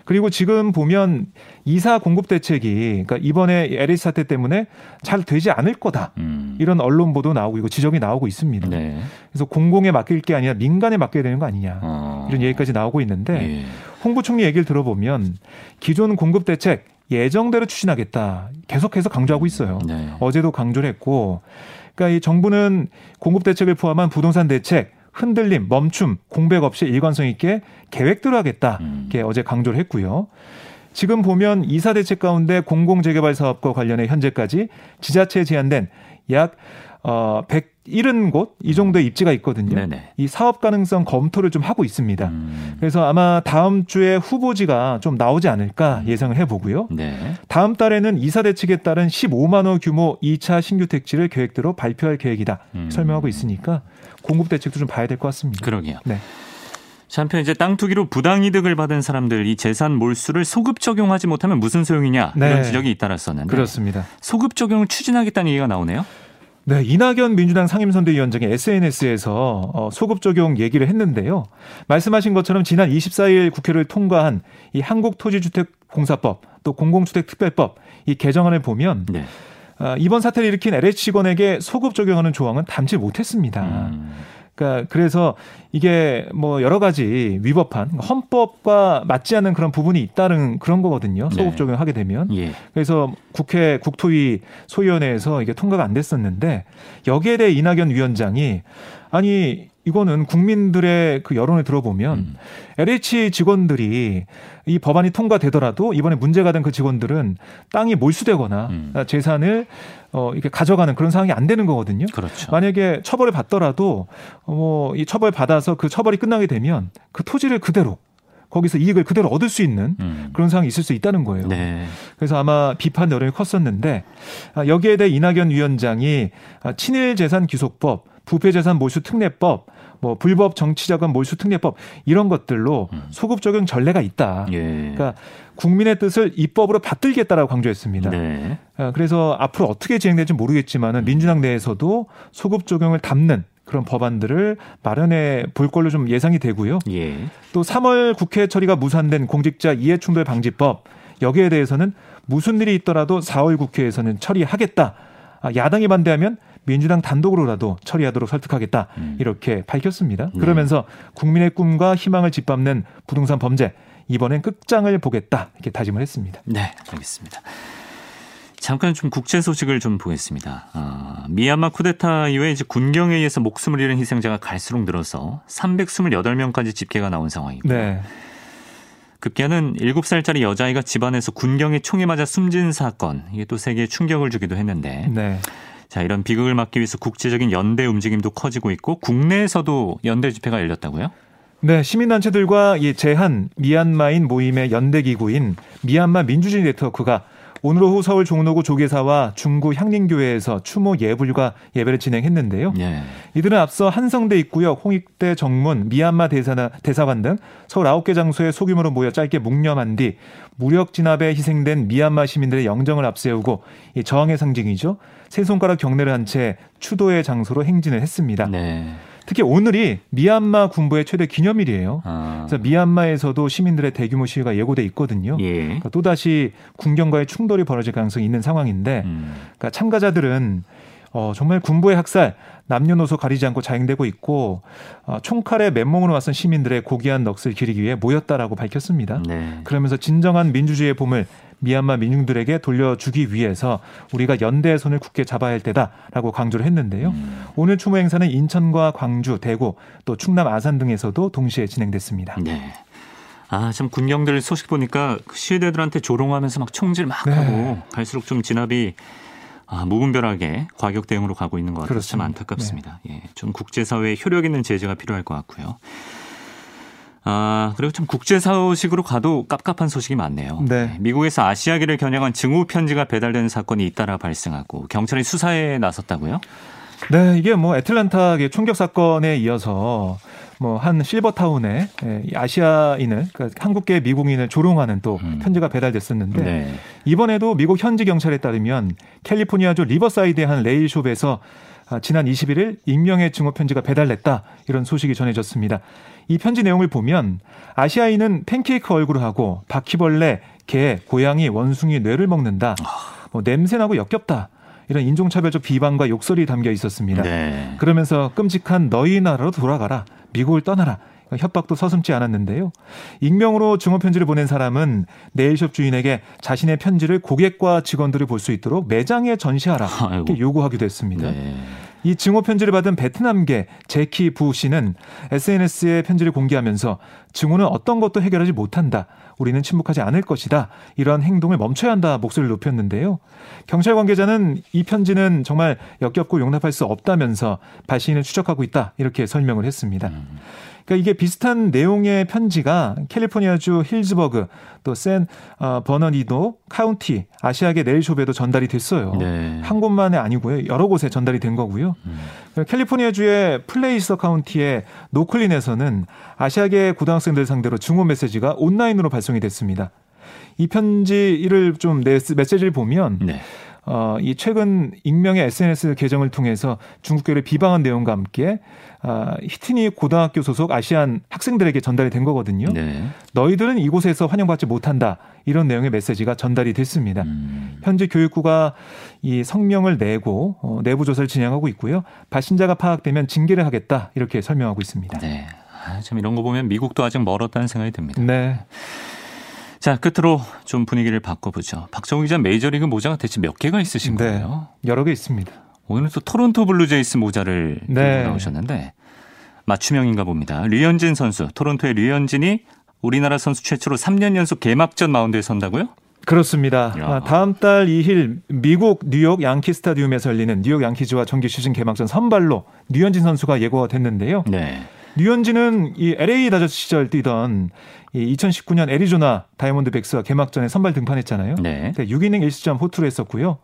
그리고 지금 보면 이사 공급 대책이 그러니까 이번에 LH 사태 때문에 잘 되지 않을 거다. 음. 이런 언론 보도 나오고 이거 지적이 나오고 있습니다. 네. 그래서 공공에 맡길 게 아니라 민간에 맡겨야 되는 거 아니냐. 어. 이런 얘기까지 나오고 있는데 예. 홍 부총리 얘기를 들어보면 기존 공급 대책 예정대로 추진하겠다. 계속해서 강조하고 있어요. 네. 어제도 강조를 했고, 그러니까 이 정부는 공급 대책을 포함한 부동산 대책 흔들림, 멈춤, 공백 없이 일관성 있게 계획대로 하겠다. 음. 이렇게 어제 강조를 했고요. 지금 보면 이사 대책 가운데 공공재개발 사업과 관련해 현재까지 지자체에 제한된 약 어, 170곳 이 정도의 입지가 있거든요. 네네. 이 사업 가능성 검토를 좀 하고 있습니다. 음. 그래서 아마 다음 주에 후보지가 좀 나오지 않을까 예상을 해보고요. 네. 다음 달에는 이사 대책에 따른 15만 호 규모 2차 신규 택지를 계획대로 발표할 계획이다. 음. 설명하고 있으니까 공급 대책도 좀 봐야 될 것 같습니다. 그러게요. 네. 자, 한편 이제 땅 투기로 부당 이득을 받은 사람들 이 재산 몰수를 소급 적용하지 못하면 무슨 소용이냐 네. 이런 지적이 잇따랐었는데 그렇습니다. 소급 적용을 추진하겠다는 얘기가 나오네요. 네, 이낙연 민주당 상임선대위원장이 SNS에서 어, 소급 적용 얘기를 했는데요. 말씀하신 것처럼 지난 24일 국회를 통과한 이 한국토지주택공사법 또 공공주택특별법 이 개정안을 보면 네. 아, 이번 사태를 일으킨 LH 직원에게 소급 적용하는 조항은 담지 못했습니다. 음. 그러니까 그래서 이게 뭐 여러 가지 위법한 헌법과 맞지 않는 그런 부분이 있다는 그런 거거든요. 소급 네. 적용하게 되면. 예. 그래서 국회 국토위 소위원회에서 이게 통과가 안 됐었는데 여기에 대해 이낙연 위원장이 아니 이거는 국민들의 그 여론을 들어보면 음. LH 직원들이 이 법안이 통과되더라도 이번에 문제가 된 그 직원들은 땅이 몰수되거나 음. 재산을 어 이렇게 가져가는 그런 상황이 안 되는 거거든요. 그렇죠. 만약에 처벌을 받더라도 뭐이 처벌 받아서 그 처벌이 끝나게 되면 그 토지를 그대로 거기서 이익을 그대로 얻을 수 있는 음. 그런 상황이 있을 수 있다는 거예요. 네. 그래서 아마 비판 여론이 컸었는데 아, 여기에 대해 이낙연 위원장이 아, 친일 재산 귀속법 부패재산 몰수 특례법, 뭐 불법 정치자금 몰수 특례법 이런 것들로 음. 소급 적용 전례가 있다. 예. 그러니까 국민의 뜻을 입법으로 받들겠다라고 강조했습니다. 네. 아, 그래서 앞으로 어떻게 진행될지 모르겠지만은 음. 민주당 내에서도 소급 적용을 담는 그런 법안들을 마련해 볼 걸로 좀 예상이 되고요. 예. 또 3월 국회 처리가 무산된 공직자 이해충돌 방지법 여기에 대해서는 무슨 일이 있더라도 4월 국회에서는 처리하겠다. 아, 야당이 반대하면 민주당 단독으로라도 처리하도록 설득하겠다 음. 이렇게 밝혔습니다. 네. 그러면서 국민의 꿈과 희망을 짓밟는 부동산 범죄 이번엔 끝장을 보겠다 이렇게 다짐을 했습니다. 네, 알겠습니다. 잠깐 좀 국제 소식을 좀 보겠습니다. 아, 미얀마 쿠데타 이후에 이제 군경에 의해서 목숨을 잃은 희생자가 갈수록 늘어서 328명까지 집계가 나온 상황이고요. 네. 급기야는 7살짜리 여자아이가 집안에서 군경에 총에 맞아 숨진 사건 이게 또 세계에 충격을 주기도 했는데 네. 자, 이런 비극을 막기 위해서 국제적인 연대 움직임도 커지고 있고 국내에서도 연대 집회가 열렸다고요? 네, 시민단체들과 이 제한 미얀마인 모임의 연대 기구인 미얀마 민주주의 네트워크가 오늘 오후 서울 종로구 조계사와 중구 향림교회에서 추모 예불과 예배를 진행했는데요. 예. 이들은 앞서 한성대 입구역, 홍익대 정문, 미얀마 대사나, 대사관 등 서울 9개 장소에 소규모로 모여 짧게 묵념한 뒤 무력 진압에 희생된 미얀마 시민들의 영정을 앞세우고 이 저항의 상징이죠. 세 손가락 경례를 한 채 추도의 장소로 행진을 했습니다. 네. 특히 오늘이 미얀마 군부의 최대 기념일이에요. 아. 그래서 미얀마에서도 시민들의 대규모 시위가 예고돼 있거든요. 예. 그러니까 또다시 군경과의 충돌이 벌어질 가능성이 있는 상황인데 음. 그러니까 참가자들은 어, 정말 군부의 학살, 남녀노소 가리지 않고 자행되고 있고 어, 총칼에 맨몸으로 맞선 시민들의 고귀한 넋을 기리기 위해 모였다라고 밝혔습니다. 네. 그러면서 진정한 민주주의의 봄을 미얀마 민중들에게 돌려주기 위해서 우리가 연대의 손을 굳게 잡아야 할 때다라고 강조를 했는데요. 음. 오늘 추모 행사는 인천과 광주, 대구, 또 충남 아산 등에서도 동시에 진행됐습니다. 네. 아, 참 군경들 소식 보니까 시위대들한테 조롱하면서 막 총질 막 네. 하고 갈수록 좀 진압이 아, 무분별하게 과격 대응으로 가고 있는 것 같아서 그렇습니다. 참 안타깝습니다. 네. 예, 좀 국제사회에 효력 있는 제재가 필요할 것 같고요. 아, 그리고 참 국제사식으로 가도 깝깝한 소식이 많네요. 네. 미국에서 아시아계를 겨냥한 증오 편지가 배달되는 사건이 잇따라 발생하고 경찰이 수사에 나섰다고요? 네, 이게 뭐 애틀란타 총격 사건에 이어서 뭐한 실버타운에 예, 아시아인을 그러니까 한국계 미국인을 조롱하는 또 음. 편지가 배달됐었는데 네. 이번에도 미국 현지 경찰에 따르면 캘리포니아주 리버사이드의 한 네일숍에서 아, 지난 21일 익명의 증오 편지가 배달됐다 이런 소식이 전해졌습니다. 이 편지 내용을 보면 아시아인은 팬케이크 얼굴을 하고 바퀴벌레, 개, 고양이, 원숭이 뇌를 먹는다. 뭐 냄새나고 역겹다. 이런 인종차별적 비방과 욕설이 담겨 있었습니다. 네. 그러면서 끔찍한 너희 나라로 돌아가라. 미국을 떠나라. 협박도 서슴지 않았는데요. 익명으로 증오 편지를 보낸 사람은 네일숍 주인에게 자신의 편지를 고객과 직원들이 볼 수 있도록 매장에 전시하라 이렇게 요구하기도 했습니다. 네. 이 증오 편지를 받은 베트남계 제키 부 씨는 SNS에 편지를 공개하면서 증오는 어떤 것도 해결하지 못한다. 우리는 침묵하지 않을 것이다. 이런 행동을 멈춰야 한다 목소리를 높였는데요. 경찰 관계자는 이 편지는 정말 역겹고 용납할 수 없다면서 발신을 추적하고 있다. 이렇게 설명을 했습니다. 음. 그러니까 이게 비슷한 내용의 편지가 캘리포니아주 힐즈버그 또 샌 어, 버너디노 카운티 아시아계 네일숍에도 전달이 됐어요. 네. 한 곳만이 아니고요. 여러 곳에 전달이 된 거고요. 음. 캘리포니아주의 플레이서 카운티의 노클린에서는 아시아계 고등학생들 상대로 증오 메시지가 온라인으로 발송이 됐습니다. 이 편지를 좀 메시지를 보면 네. 어, 이 최근 익명의 SNS 계정을 통해서 중국교를 비방한 내용과 함께 아, 히트니 고등학교 소속 아시안 학생들에게 전달이 된 거거든요. 네. 너희들은 이곳에서 환영받지 못한다. 이런 내용의 메시지가 전달이 됐습니다. 음. 현재 교육부가 이 성명을 내고 어, 내부 조사를 진행하고 있고요. 발신자가 파악되면 징계를 하겠다. 이렇게 설명하고 있습니다. 네. 아, 참 이런 거 보면 미국도 아직 멀었다는 생각이 듭니다. 네. 자, 끝으로 좀 분위기를 바꿔보죠. 박정호 기자 메이저리그 모자가 대체 몇 개가 있으신 네. 거예요? 여러 개 있습니다. 오늘 또 토론토 블루제이스 모자를 네. 나오셨는데 맞춤형인가 봅니다. 류현진 선수, 토론토의 류현진이 우리나라 선수 최초로 3년 연속 개막전 마운드에 선다고요? 그렇습니다. 야. 다음 달 2일 미국 뉴욕 양키 스타디움에서 열리는 뉴욕 양키즈와 정규 시즌 개막전 선발로 류현진 선수가 예고가 됐는데요. 네. 류현진은 이 LA 다저스 시절 뛰던 이 2019년 애리조나 다이몬드 백스와 개막전에 선발 등판했잖아요. 네. 6이닝 1실점 호투를 했었고요.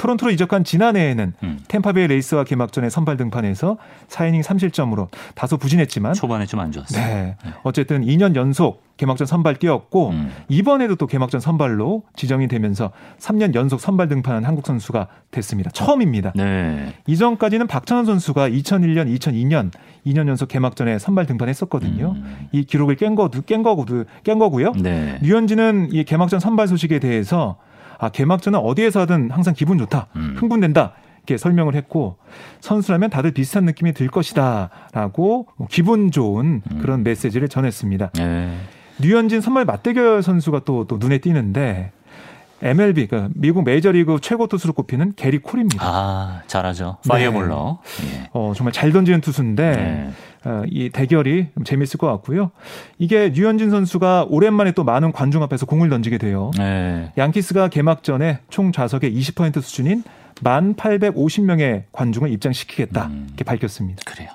토론토로 이적한 지난해에는 음. 템파베이 레이스와 개막전에 선발 등판해서 4이닝 3실점으로 다소 부진했지만 초반에 좀 안 좋았어요. 네. 어쨌든 2년 연속 개막전 선발 뛰었고 음. 이번에도 또 개막전 선발로 지정이 되면서 3년 연속 선발 등판한 한국 선수가 됐습니다. 처음입니다. 네. 이전까지는 박찬호 선수가 2001년, 2002년 2년 연속 개막전에 선발 등판했었거든요. 음. 이 기록을 깬 거도 깬 거고도 깬 거고요. 네. 류현진은 이 개막전 선발 소식에 대해서 아 개막전은 어디에서 하든 항상 기분 좋다, 음. 흥분된다 이렇게 설명을 했고 선수라면 다들 비슷한 느낌이 들 것이다라고 기분 좋은 음. 그런 메시지를 전했습니다. 네. 류현진 선발 맞대결 선수가 또, 또 눈에 띄는데 MLB 그러니까 미국 메이저리그 최고 투수로 꼽히는 게릿 콜입니다. 아, 잘하죠. 네. fireballer. 예. 어, 정말 잘 던지는 투수인데 네. 어, 이 대결이 좀 재밌을 것 같고요. 이게 류현진 선수가 오랜만에 또 많은 관중 앞에서 공을 던지게 돼요. 네. 양키스가 개막전에 총 좌석의 20% 수준인 1,850명의 관중을 입장시키겠다 음. 이렇게 밝혔습니다. 그래요.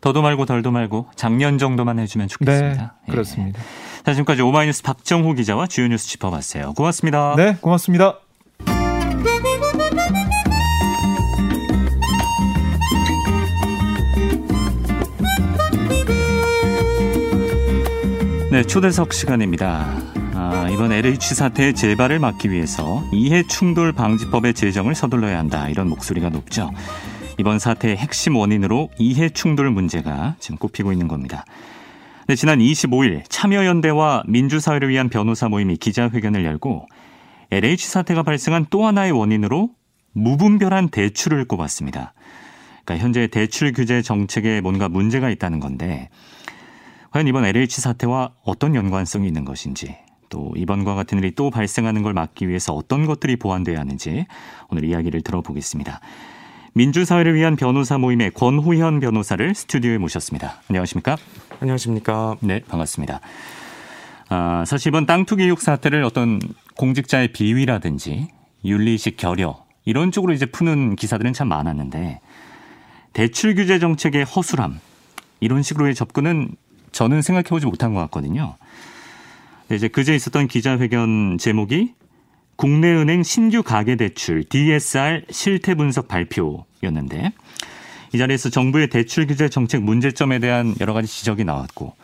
더도 말고 덜도 말고 작년 정도만 해주면 네, 좋겠습니다. 예. 그렇습니다. 자, 지금까지 오마이뉴스 박정호 기자와 주요 뉴스 짚어봤어요. 고맙습니다. 네, 고맙습니다. 네, 초대석 시간입니다. 아, 이번 LH 사태의 재발을 막기 위해서 이해 충돌 방지법의 제정을 서둘러야 한다. 이런 목소리가 높죠. 이번 사태의 핵심 원인으로 이해 충돌 문제가 지금 꼽히고 있는 겁니다. 네, 지난 25일 참여연대와 민주사회를 위한 변호사 모임이 기자회견을 열고 LH 사태가 발생한 또 하나의 원인으로 무분별한 대출을 꼽았습니다. 그러니까 현재 대출 규제 정책에 뭔가 문제가 있다는 건데 과연 이번 LH 사태와 어떤 연관성이 있는 것인지 또 이번과 같은 일이 또 발생하는 걸 막기 위해서 어떤 것들이 보완돼야 하는지 오늘 이야기를 들어보겠습니다. 민주사회를 위한 변호사 모임의 권호현 변호사를 스튜디오에 모셨습니다. 안녕하십니까? 안녕하십니까. 네, 반갑습니다. 아, 사실 이번 땅 투기 의혹 사태를 어떤 공직자의 비위라든지 윤리식 결여 이런 쪽으로 이제 푸는 기사들은 참 많았는데 대출 규제 정책의 허술함 이런 식으로의 접근은 저는 생각해보지 못한 것 같거든요. 이제 그제 있었던 기자회견 제목이 국내은행 신규 가계대출 DSR 실태 분석 발표였는데 이 자리에서 정부의 대출 규제 정책 문제점에 대한 여러 가지 지적이 나왔고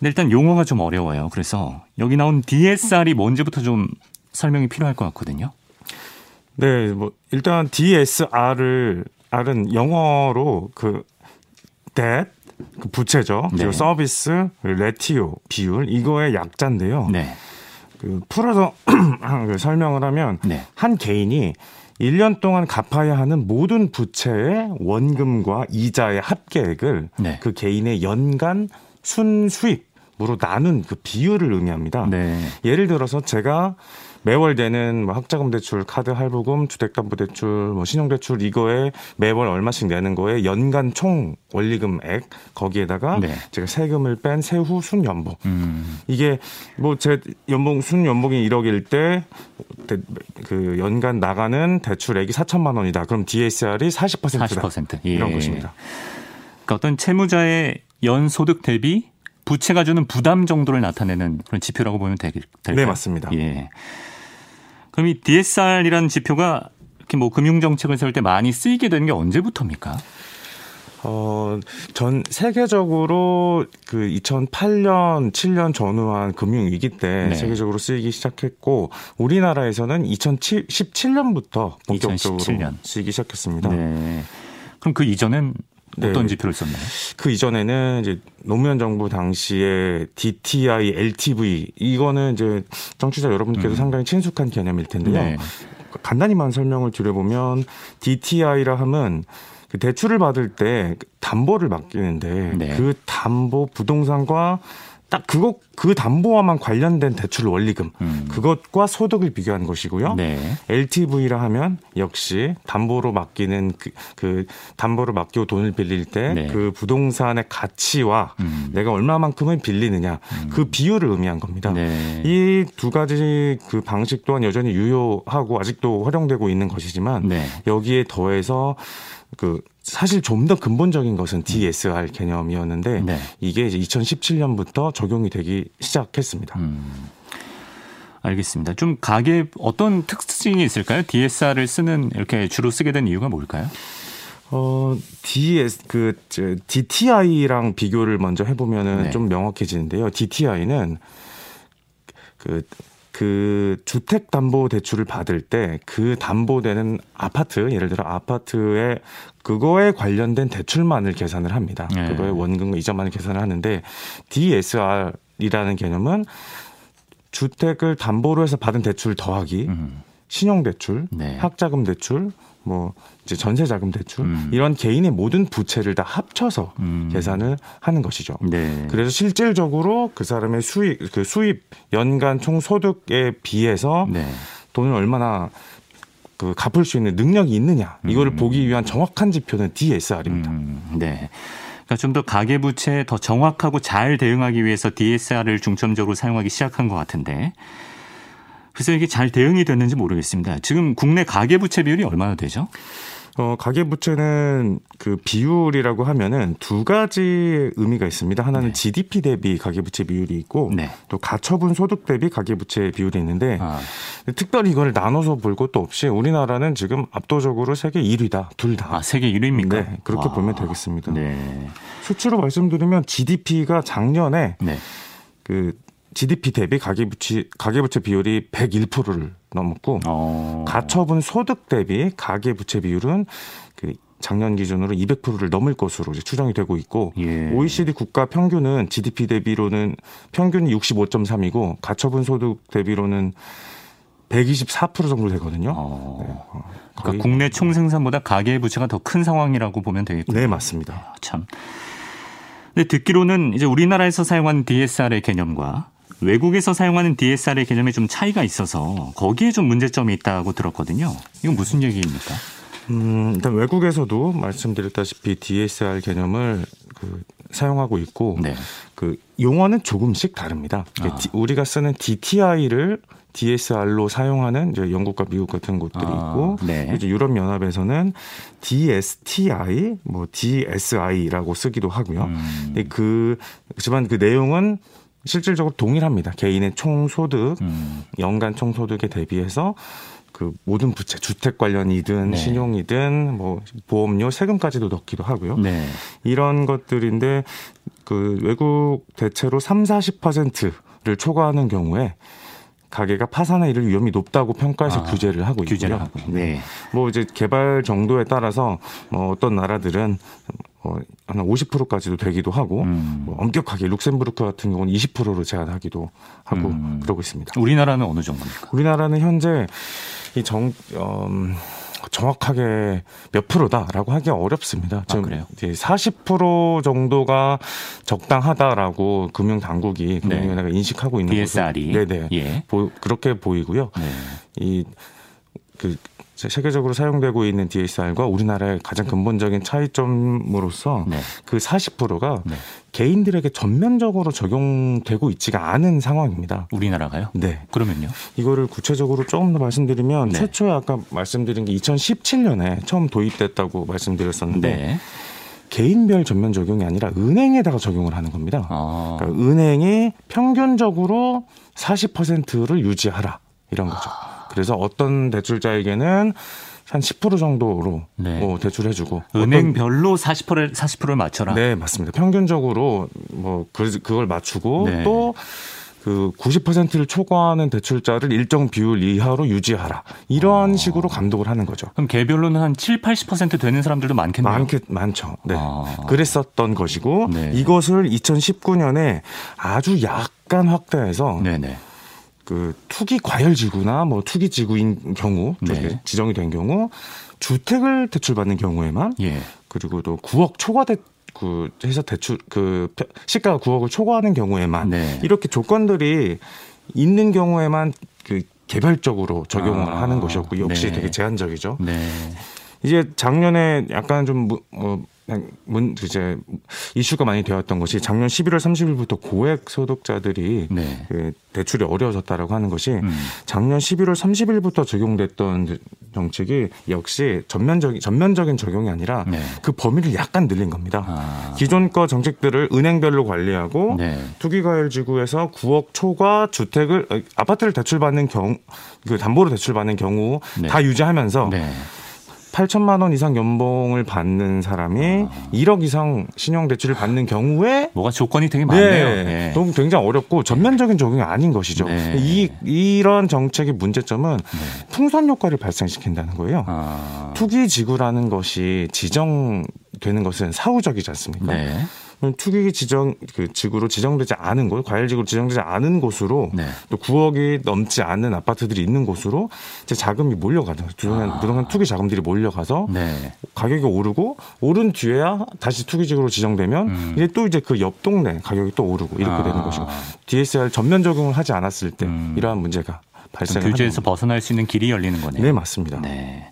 근데 일단 용어가 좀 어려워요. 그래서 여기 나온 DSR이 뭔지부터 좀 설명이 필요할 것 같거든요. 네, 뭐 일단 DSR을 R은 영어로 그 debt 그 부채죠. 네. 그리고 서비스, 레티오 비율 이거의 약자인데요. 네. 그 풀어서 [CLEARS THROAT] 그 설명을 하면 네. 한 개인이 1년 동안 갚아야 하는 모든 부채의 원금과 이자의 합계액을 네. 그 개인의 연간 순수입 으로 나눈 그 비율을 의미합니다. 네. 예를 들어서 제가 매월 내는 뭐 학자금 대출, 카드 할부금, 주택담보대출, 뭐 신용대출 이거에 매월 얼마씩 내는 거에 연간 총 원리금액 거기에다가 네. 제가 세금을 뺀 세후 순연봉 음. 이게 뭐 제 연봉 순 연봉이 1억일 때 그 연간 나가는 대출액이 4천만 원이다. 그럼 DSR이 40%다. 40%. 예. 이런 것입니다. 그러니까 어떤 채무자의 연 소득 대비 부채가 주는 부담 정도를 나타내는 그런 지표라고 보면 되, 될까요? 네, 맞습니다. 예. 그럼 이 DSR이라는 지표가 이렇게 뭐 금융 정책을 세울 때 많이 쓰이게 되는 게 언제부터입니까? 어, 전 세계적으로 그 2008년, 7년 전후한 금융위기 때 네. 세계적으로 쓰이기 시작했고 우리나라에서는 2017년부터 본격적으로 2017년. 쓰이기 시작했습니다. 네. 그럼 그 이전엔 네. 어떤 지표를 썼나요? 그 이전에는 이제 노무현 정부 당시에 DTI, LTV 이거는 이제 정치자 여러분께서 음. 상당히 친숙한 개념일 텐데요. 네. 간단히만 설명을 드려보면 DTI라 함은 그 대출을 받을 때 담보를 맡기는데 네. 그 담보 부동산과 딱 그거 그 담보와만 관련된 대출 원리금 음. 그것과 소득을 비교한 것이고요. 네. LTV라 하면 역시 담보로 맡기는 그, 그 담보를 맡기고 돈을 빌릴 때 네. 그 부동산의 가치와 음. 내가 얼마만큼을 빌리느냐 그 비율을 의미한 겁니다. 네. 이두 가지 그 방식 또한 여전히 유효하고 아직도 활용되고 있는 것이지만 네. 여기에 더해서 그 사실 좀 더 근본적인 것은 DSR 개념이었는데 네. 이게 이제 2017년부터 적용이 되기 시작했습니다. 음. 알겠습니다. 좀 가계 어떤 특징이 있을까요? DSR을 쓰는 이렇게 주로 쓰게 된 이유가 뭘까요? 어, DS, 그, 저, DTI랑 비교를 먼저 해보면은 네. 좀 명확해지는데요. DTI는 그, 그 주택 담보 대출을 받을 때 그 담보되는 아파트, 예를 들어 아파트에 그거에 관련된 대출만을 계산을 합니다. 네. 그거의 원금과 이자만을 계산을 하는데 DSR이라는 개념은 주택을 담보로 해서 받은 대출 더하기 음. 신용대출, 네. 학자금 대출, 뭐 이제 전세 자금 대출 음. 이런 개인의 모든 부채를 다 합쳐서 음. 계산을 하는 것이죠. 네. 그래서 실질적으로 그 사람의 수입 그 수입 연간 총 소득에 비해서 네. 돈을 얼마나 그 갚을 수 있는 능력이 있느냐 이거를 음. 보기 위한 정확한 지표는 DSR입니다. 음, 네. 그러니까 좀 더 가계 부채에 더 정확하고 잘 대응하기 위해서 DSR을 중점적으로 사용하기 시작한 것 같은데. 그래서 이게 잘 대응이 됐는지 모르겠습니다. 지금 국내 가계 부채 비율이 얼마나 되죠? 어, 가계부채는 그 비율이라고 하면은 두 가지 의미가 있습니다. 하나는 네. GDP 대비 가계부채 비율이 있고 네. 또 가처분 소득 대비 가계부채 비율이 있는데 아, 특별히 이걸 나눠서 볼 것도 없이 우리나라는 지금 압도적으로 세계 1위다. 둘 다. 아 세계 1위입니까? 네, 그렇게 아, 보면 되겠습니다. 네. 수치로 말씀드리면 GDP가 작년에 네. 그 GDP 대비 가계부채 가계부채 비율이 101%를 넘었고 어. 가처분 소득 대비 가계부채 비율은 그 작년 기준으로 200%를 넘을 것으로 이제 추정이 되고 있고 예. OECD 국가 평균은 GDP 대비로는 평균이 65.3이고 가처분 소득 대비로는 124% 정도 되거든요. 어. 네, 어, 그러니까 국내 총생산보다 가계 부채가 더 큰 상황이라고 보면 되겠군요. 네 맞습니다. 아, 참. 근데 듣기로는 이제 우리나라에서 사용하는 DSR의 개념과 외국에서 사용하는 DSR의 개념에 좀 차이가 있어서 거기에 좀 문제점이 있다고 들었거든요. 이건 무슨 얘기입니까? 음, 일단 외국에서도 말씀드렸다시피 DSR 개념을 그 사용하고 있고 네. 그 용어는 조금씩 다릅니다. 아. 디- 우리가 쓰는 DTI를 DSR로 사용하는 이제 영국과 미국 같은 곳들이 아, 있고 네. 이제 유럽 연합에서는 DSTI, 뭐 DSI라고 쓰기도 하고요. 음. 근데 그 하지만 그 내용은 실질적으로 동일합니다. 개인의 총 소득, 음. 연간 총 소득에 대비해서 그 모든 부채, 주택 관련이든 네. 신용이든 뭐 보험료, 세금까지도 넣기도 하고요. 네. 이런 것들인데 그 외국 대체로 3, 40%를 초과하는 경우에 가게가 파산에 이를 위험이 높다고 평가해서 아, 규제를 하고 규제를 있고요. 하고. 네. 뭐 이제 개발 정도에 따라서 뭐 어떤 나라들은 어, 한 50%까지도 되기도 하고 음. 뭐 엄격하게 룩셈부르크 같은 경우는 20%로 제한하기도 하고 음. 그러고 있습니다. 우리나라는 어느 정도입니까? 우리나라는 현재 이 정, 음, 정확하게 몇 프로다라고 하기 어렵습니다. 지금 그래요? 이제 40% 정도가 적당하다라고 금융 당국이 네. 금융위원회가 인식하고 있는. 것으로- 네네. 예. 보- 그렇게 보이고요. 네. 이그 세계적으로 사용되고 있는 DSR과 우리나라의 가장 근본적인 차이점으로서 네. 그 40%가 네. 개인들에게 전면적으로 적용되고 있지가 않은 상황입니다. 우리나라가요? 네. 그러면요? 이거를 구체적으로 조금 더 말씀드리면 네. 최초에 아까 말씀드린 게 2017년에 처음 도입됐다고 말씀드렸었는데 네. 개인별 전면 적용이 아니라 은행에다가 적용을 하는 겁니다. 어. 그러니까 은행이 평균적으로 40%를 유지하라 이런 거죠. 그래서 어떤 대출자에게는 한 10% 정도로 네. 뭐 대출해주고 은행별로 40%를 40%를 맞춰라. 네 맞습니다. 평균적으로 뭐 그, 그걸 맞추고 네. 또그 90%를 초과하는 대출자를 일정 비율 이하로 유지하라 이런 어. 식으로 감독을 하는 거죠. 그럼 개별로는 한 7, 80% 되는 사람들도 많겠네요. 많게 많죠. 네. 아. 그랬었던 것이고 네. 이것을 2019년에 아주 약간 확대해서 네네. 그 투기 과열 지구나 뭐 투기 지구인 경우 네. 지정이 된 경우 주택을 대출받는 경우에만 예. 그리고 또 9억 초과 대 그 해서 대출 그 펴- 시가가 9억을 초과하는 경우에만 네. 이렇게 조건들이 있는 경우에만 그 개별적으로 적용을 아, 하는 것이었고 역시 네. 되게 제한적이죠. 네. 이제 작년에 약간 좀 무- 어, 그냥 문 이제 이슈가 많이 되었던 것이 작년 11월 30일부터 고액 소득자들이 네. 그 대출이 어려워졌다라고 하는 것이 음. 작년 11월 30일부터 적용됐던 정책이 역시 전면적인 전면적인 적용이 아니라 네. 그 범위를 약간 늘린 겁니다. 아. 기존 거 정책들을 은행별로 관리하고 네. 투기과열 지구에서 9억 초과 주택을 어, 아파트를 대출받는 경우 그 담보로 대출받는 경우 네. 다 유지하면서 네. 8천만 원 이상 연봉을 받는 사람이 아. 1억 이상 신용 대출을 받는 경우에 뭐가 조건이 되게 많네요. 네, 네. 너무 굉장히 어렵고 전면적인 적용이 아닌 것이죠. 네. 이 이런 정책의 문제점은 풍선 효과를 발생시킨다는 거예요. 아. 투기 지구라는 것이 지정되는 것은 사후적이지 않습니까? 네. 그럼 투기 지정 그 지구로 지정되지 않은 곳, 과열 지구로 지정되지 않은 곳으로 네. 또 9억이 넘지 않는 아파트들이 있는 곳으로 이제 자금이 몰려가죠. 부동산, 부동산 투기 자금들이 몰려가서 아. 네. 가격이 오르고 오른 뒤에야 다시 투기지구로 지정되면 음. 이제 또 이제 그 옆 동네 가격이 또 오르고 이렇게 아. 되는 것이고 DSR 전면 적용을 하지 않았을 때 음. 이러한 문제가 좀 발생을 규제에서 벗어날 수 있는 길이 열리는 거네요. 네 맞습니다. 네.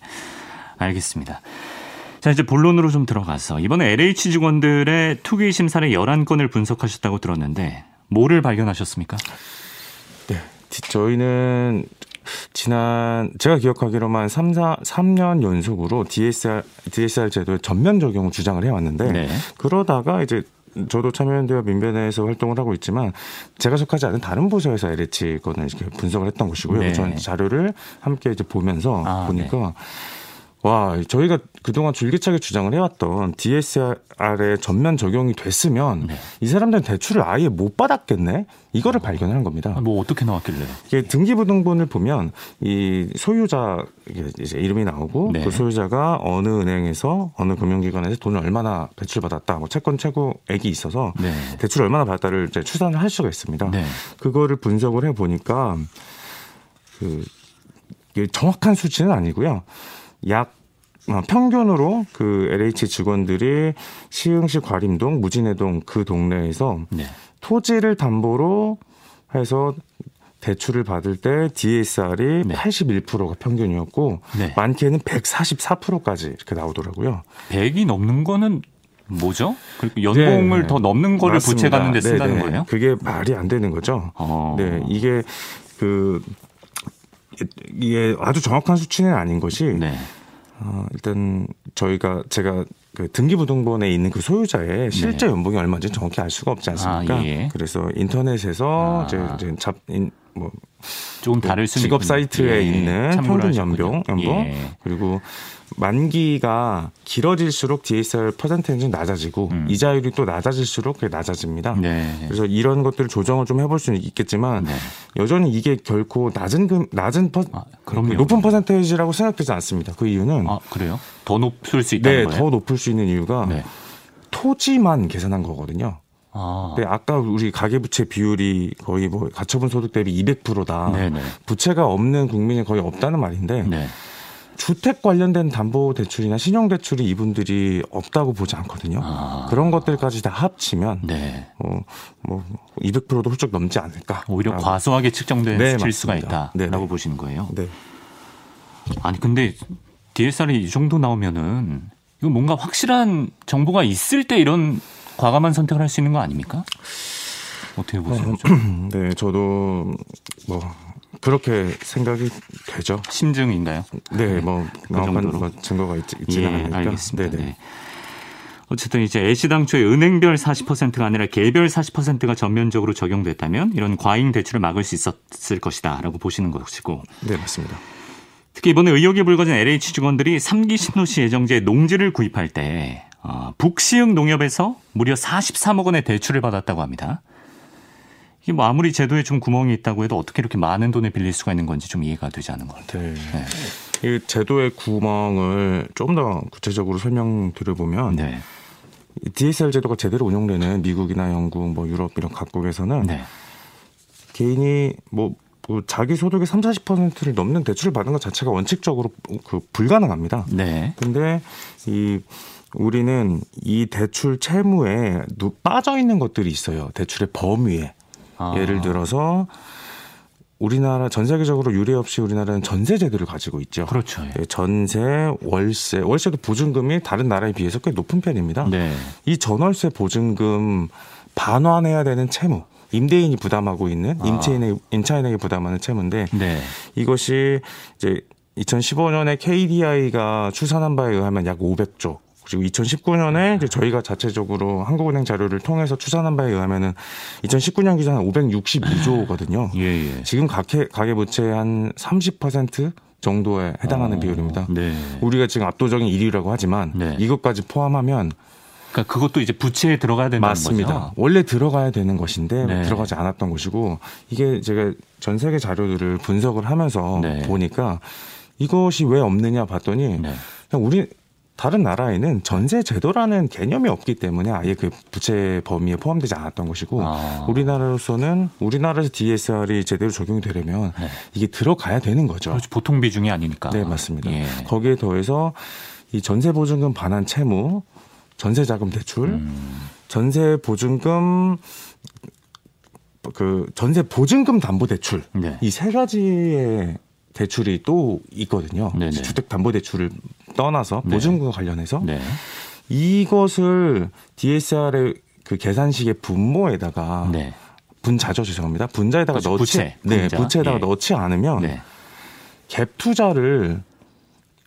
알겠습니다. 자, 이제 본론으로 좀 들어가서 이번에 LH 직원들의 투기 심사를 11건을 분석하셨다고 들었는데 뭐를 발견하셨습니까? 네. 디- 저희는 지난 제가 기억하기로만 3, 4, 3년 연속으로 DSR DSR 제도의 전면 적용을 주장을 해 왔는데 네. 그러다가 이제 저도 참여연대와 민변회에서 활동을 하고 있지만 제가 속하지 않은 다른 부서에서 LH 건을 이렇게 분석을 했던 것이고요. 네. 저는 자료를 함께 이제 보면서 아, 보니까 와 저희가 그동안 줄기차게 주장을 해왔던 DSR의 전면 적용이 됐으면 네. 이 사람들은 대출을 아예 못 받았겠네 이거를 발견한 겁니다. 아, 뭐 어떻게 나왔길래? 이게 등기부등본을 보면 이 소유자 이제 이름이 나오고 네. 그 소유자가 어느 은행에서 어느 금융기관에서 돈을 얼마나 대출받았다, 뭐 채권 최고액이 있어서 네. 대출 얼마나 받았다를 이제 추산을 할 수가 있습니다. 네. 그거를 분석을 해 보니까 그 정확한 수치는 아니고요. 약 어, 평균으로 그 LH 직원들이 시흥시 과림동, 무진해동 그 동네에서 네. 토지를 담보로 해서 대출을 받을 때 DSR이 네. 81%가 평균이었고 네. 많게는 144%까지 이렇게 나오더라고요. 100이 넘는 거는 뭐죠? 그리고 연봉을 네. 더 넘는 거를 부채 맞습니다. 갚는 데 쓴다는 네네. 거예요? 그게 말이 안 되는 거죠. 어. 네, 이게 그 이게 아주 정확한 수치는 아닌 것이 네. 어, 일단 저희가 제가 그 등기부등본에 있는 그 소유자의 실제 연봉이 얼마인지 정확히 알 수가 없지 않습니까? 네. 아, 예. 그래서 인터넷에서 아. 이제, 이제 잡, 인, 뭐 조금 다를 수는 직업. 사이트에 예, 있는 평균. 연봉, 연봉 예. 그리고 만기가 길어질수록 DSR 퍼센테이지는 낮아지고 음. 이자율이 또 낮아질수록 그게 낮아집니다. 네. 그래서 이런 것들을 조정을 좀 해볼 수는 있겠지만 네. 여전히 이게 결코 낮은 금 낮은 퍼, 아, 그럼요. 높은 퍼센테이지라고 생각되지 않습니다. 그 이유는 아, 그래요? 더 높을 수 있다는 네, 거예요? 더 높을 수 있는 이유가 네. 토지만 계산한 거거든요. 아. 근데 아까 우리 가계부채 비율이 거의 뭐 가처분 소득 대비 200%다. 네네. 부채가 없는 국민이 거의 없다는 말인데 네. 주택 관련된 담보 대출이나 신용 대출이 이분들이 없다고 보지 않거든요. 아. 그런 것들까지 다 합치면 네. 어, 뭐 200%도 훌쩍 넘지 않을까. 오히려. 과소하게 측정된 네, 수가. 있다라고 네네. 보시는 거예요. 네. 아니 근데 DSR이 이 정도 나오면은 이거 뭔가 확실한 정보가 있을 때 이런 과감한 선택을 할 수 있는 거 아닙니까? 어떻게 보세요? 좀 [CLEARS THROAT] 네, 저도 뭐 그렇게 생각이 되죠. 심증인가요? 네, 뭐 명확한 정도로? 뭐 증거가 있, 예, 있지는 않으니까. 알겠습니다. 네네. 네. 어쨌든 이제 애시 당초에 은행별 40%가 아니라 개별 40%가 전면적으로 적용됐다면 이런 과잉 대출을 막을 수 있었을 것이다라고 보시는 것이고 네, 맞습니다. 특히 이번에 의혹이 불거진 LH 직원들이 3기 신도시 예정지에 농지를 구입할 때 어, 북시흥 농협에서 무려 43억 원의 대출을 받았다고 합니다. 이게 뭐 아무리 제도에 좀 구멍이 있다고 해도 어떻게 이렇게 많은 돈을 빌릴 수가 있는 건지 좀 이해가 되지 않는 것 같아요. 네. 이 제도의 구멍을 좀더 구체적으로 설명드려보면 네. 이 DSR 제도가 제대로 운영되는 미국이나 영국, 뭐 유럽 이런 각국에서는 네. 개인이 뭐, 뭐 자기 소득의 3, 40%를 넘는 대출을 받는 것 자체가 원칙적으로 그 불가능합니다. 네. 근데 이 우리는 이 대출 채무에 누- 빠져 있는 것들이 있어요. 대출의 범위에. 아. 예를 들어서 우리나라 전 세계적으로 유례 없이 우리나라는 전세 제도를 가지고 있죠. 그렇죠. 예. 예, 전세, 월세, 월세도 보증금이 다른 나라에 비해서 꽤 높은 편입니다. 네. 이 전월세 보증금 반환해야 되는 채무, 임대인이 부담하고 있는 아. 임차인에게, 임차인에게 부담하는 채무인데 네. 이것이 이제 2015년에 KDI가 추산한 바에 의하면 약 500조. 그리고 2019년에 이제 저희가 자체적으로 한국은행 자료를 통해서 추산한 바에 의하면은 2019년 기준은 562조거든요. 예, 예. 지금 가계 가계 부채의 한30% 정도에 해당하는 어, 비율입니다. 네. 우리가 지금 압도적인 1위라고 하지만 네. 이것까지 포함하면 그러니까 그것도 이제 부채에 들어가야 된다는 맞습니다. 거죠. 원래 들어가야 되는 것인데 네. 들어가지 않았던 것이고 이게 제가 전 세계 자료들을 분석을 하면서 네. 보니까 이것이 왜 없느냐 봤더니 네. 그냥 우리 다른 나라에는 전세 제도라는 개념이 없기 때문에 아예 그 부채 범위에 포함되지 않았던 것이고 아. 우리나라로서는 우리나라에서 DSR이 제대로 적용이 되려면 네. 이게 들어가야 되는 거죠. 그렇죠. 보통 비중이 아니니까. 네, 맞습니다. 예. 거기에 더해서 이 전세 보증금 반환 채무, 전세 자금 대출, 음. 전세 보증금 그 전세 보증금 담보 대출 네. 이세 가지의 대출이 또 있거든요. 네네. 주택 담보 대출을 떠나서 네. 보증금과 관련해서 네. 이것을 DSR의 그 계산식의 분모에다가 네. 분자죠 죄송합니다. 분자에다가 그렇죠. 넣지 부채, 네, 분자. 부채에다가 예. 넣지 않으면 네. 갭 투자를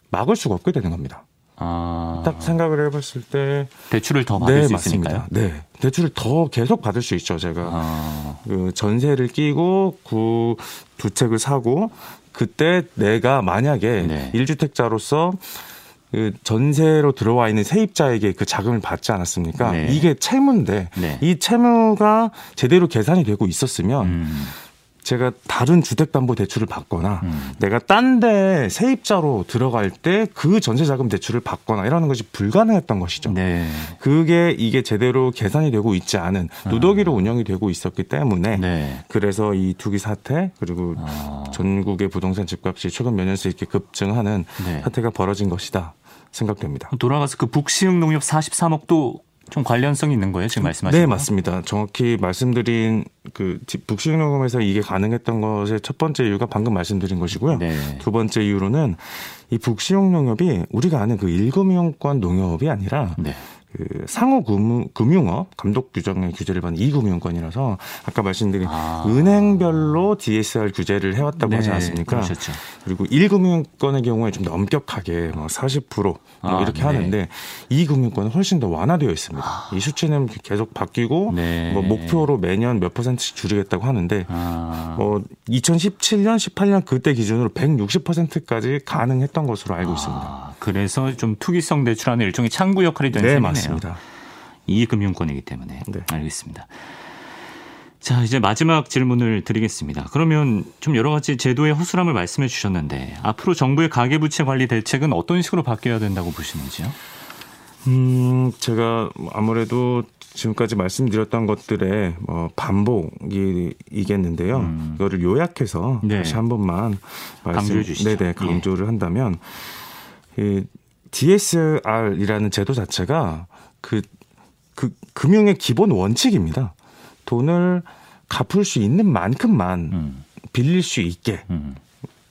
막을 수가 없게 되는 겁니다. 아. 딱 생각을 해봤을 때, 대출을 더 받을 네 수 맞습니다. 있으니까요. 네, 대출을 더 계속 받을 수 있죠. 제가 아. 그 전세를 끼고 그두 채를 사고 그때 내가 만약에 네. 일 1주택자로서 그 전세로 들어와 있는 세입자에게 그 자금을 받지 않았습니까? 네. 이게 채무인데 네. 이 채무가 제대로 계산이 되고 있었으면 음. 제가 다른 주택담보대출을 받거나 음. 내가 딴 데 세입자로 들어갈 때 그 전세자금 대출을 받거나 이러는 것이 불가능했던 것이죠. 네. 그게 이게 제대로 계산이 되고 있지 않은 누더기로 운영이 되고 있었기 때문에 네. 그래서 이 투기 사태 그리고 아. 전국의 부동산 집값이 최근 몇 년새 이렇게 급증하는 네. 사태가 벌어진 것이다 생각됩니다. 돌아가서 그 북시흥 농협 43억도 좀 관련성이 있는 거예요, 지금 말씀하신 네, 거? 맞습니다. 정확히 말씀드린 그 북시흥농협에서 이게 가능했던 것의 첫 번째 이유가 방금 말씀드린 것이고요. 네. 두 번째 이유로는 이 북시흥 농협이 우리가 아는 그 일금융권 농협이 아니라 네. 그 상호 금융, 금융 업 감독 규정의 규제를 받는 이금융권이라서 아까 말씀드린 아. 은행별로 DSR 규제를 해왔다고 네, 하지 않습니까? 그러셨죠. 그리고 1금융권의 경우에 좀 더 엄격하게 뭐 40%뭐 아, 이렇게 네. 하는데 2금융권은 훨씬 더 완화되어 있습니다. 이 수치는 계속 바뀌고 네. 뭐 목표로 매년 몇 퍼센트씩 줄이겠다고 하는데 아. 뭐 2017년, 18년 그때 기준으로 160%까지 가능했던 것으로 알고 있습니다. 아, 그래서 좀 투기성 대출하는 일종의 창구 역할이 된 네, 셈이네요. 맞습니다. 이금융권이기 때문에. 네. 알겠습니다. 자, 이제 마지막 질문을 드리겠습니다. 그러면 좀 여러 가지 제도의 허술함을 말씀해 주셨는데 앞으로 정부의 가계부채 관리 대책은 어떤 식으로 바뀌어야 된다고 보시는지요? 음, 제가 아무래도 지금까지 말씀드렸던 것들의 뭐 반복이겠는데요. 음. 이거를 요약해서 네. 다시 한 번만. 예. 네네 강조를 한다면 이 DSR이라는 제도 자체가 그, 그 금융의 기본 원칙입니다. 돈을 갚을 수 있는 만큼만 음, 빌릴 수 있게 음,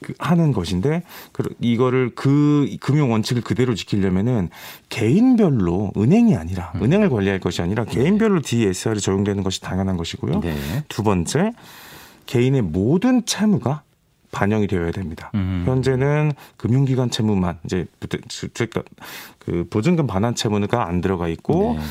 그 하는 것인데 그- 이거를 그 금융 원칙을 그대로 지키려면은 개인별로 은행이 아니라 음. 은행을 관리할 것이 아니라 개인별로 DSR이 적용되는 것이 당연한 것이고요. 네. 두 번째 개인의 모든 채무가 반영이 되어야 됩니다. 음. 현재는 금융기관 채무만 이제 주택 그 보증금 반환 채무가 안 들어가 있고 네.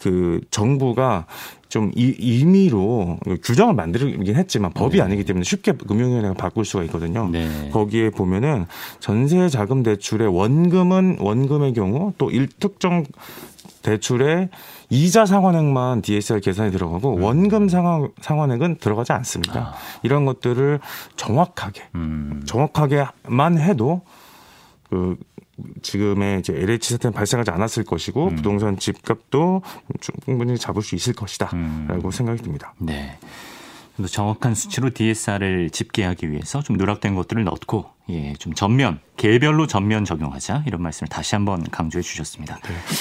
그 정부가 좀 이, 임의로 규정을 만들긴 했지만 법이 네. 아니기 때문에 쉽게 금융위원회가 바꿀 수가 있거든요. 네. 거기에 보면은 전세 자금 대출의 원금은 원금의 경우 또 일특정 대출의 이자 상환액만 DSR 계산이 들어가고 원금 상환, 상환액은 들어가지 않습니다. 음. 아. 이런 것들을 정확하게 음, 정확하게만 해도 그 지금의 이제 LH 사태는 발생하지 않았을 것이고 음. 부동산 집값도 충분히 잡을 수 있을 것이다라고 음. 생각이 듭니다. 네. 정확한 수치로 DSR을 집계하기 위해서 좀 누락된 것들을 넣고 예, 좀 전면 개별로 전면 적용하자 이런 말씀을 다시 한번 강조해 주셨습니다.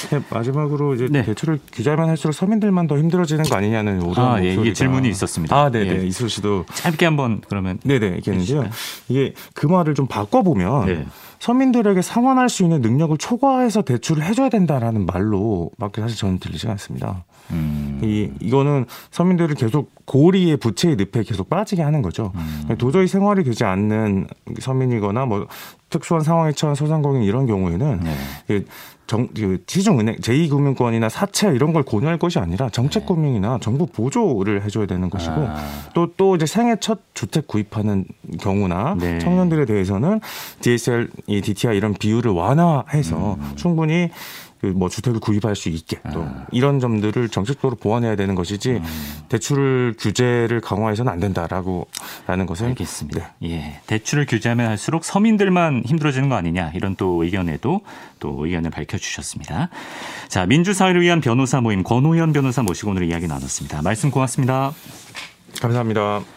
네, 마지막으로 이제 네. 대출을 규제만 할수록 서민들만 더 힘들어지는 거 아니냐는 오랜 아, 예, 이게 질문이 있었습니다. 아, 네 네 예. 이슬 씨도 짧게 한번 그러면 네네 얘기했는데요. 해주실까요? 이게 그 말을 좀 바꿔 보면 네. 서민들에게 상환할 수 있는 능력을 초과해서 대출을 해줘야 된다라는 말로 밖에 사실 저는 들리지 않습니다. 음, 이 이거는 서민들을 계속 고리의 부채의 늪에 계속 빠지게 하는 거죠. 음. 도저히 생활이 되지 않는 서민이거나 뭐 특수한 상황에 처한 소상공인 이런 경우에는 네. 그 정, 그 시중은행, 제2금융권이나 사채 이런 걸 권유할 것이 아니라 정책금융이나 정부 보조를 해줘야 되는 것이고 네. 아. 또, 또 이제 생애 첫 주택 구입하는 경우나 네. 청년들에 대해서는 DSR, 이 DTI 이런 비율을 완화해서 음. 충분히 그 뭐 주택을 구입할 수 있게 또 아. 이런 점들을 정책적으로 보완해야 되는 것이지 음. 대출 규제를 강화해서는 안 된다라고 라는 것을 알겠습니다. 네. 예, 대출을 규제하면 할수록 서민들만 힘들어지는 거 아니냐 이런 또 의견에도 또 의견을 밝혀주셨습니다. 자, 민주사회를 위한 변호사 모임 권호연 변호사 모시고 오늘 이야기 나눴습니다. 말씀 고맙습니다. 감사합니다.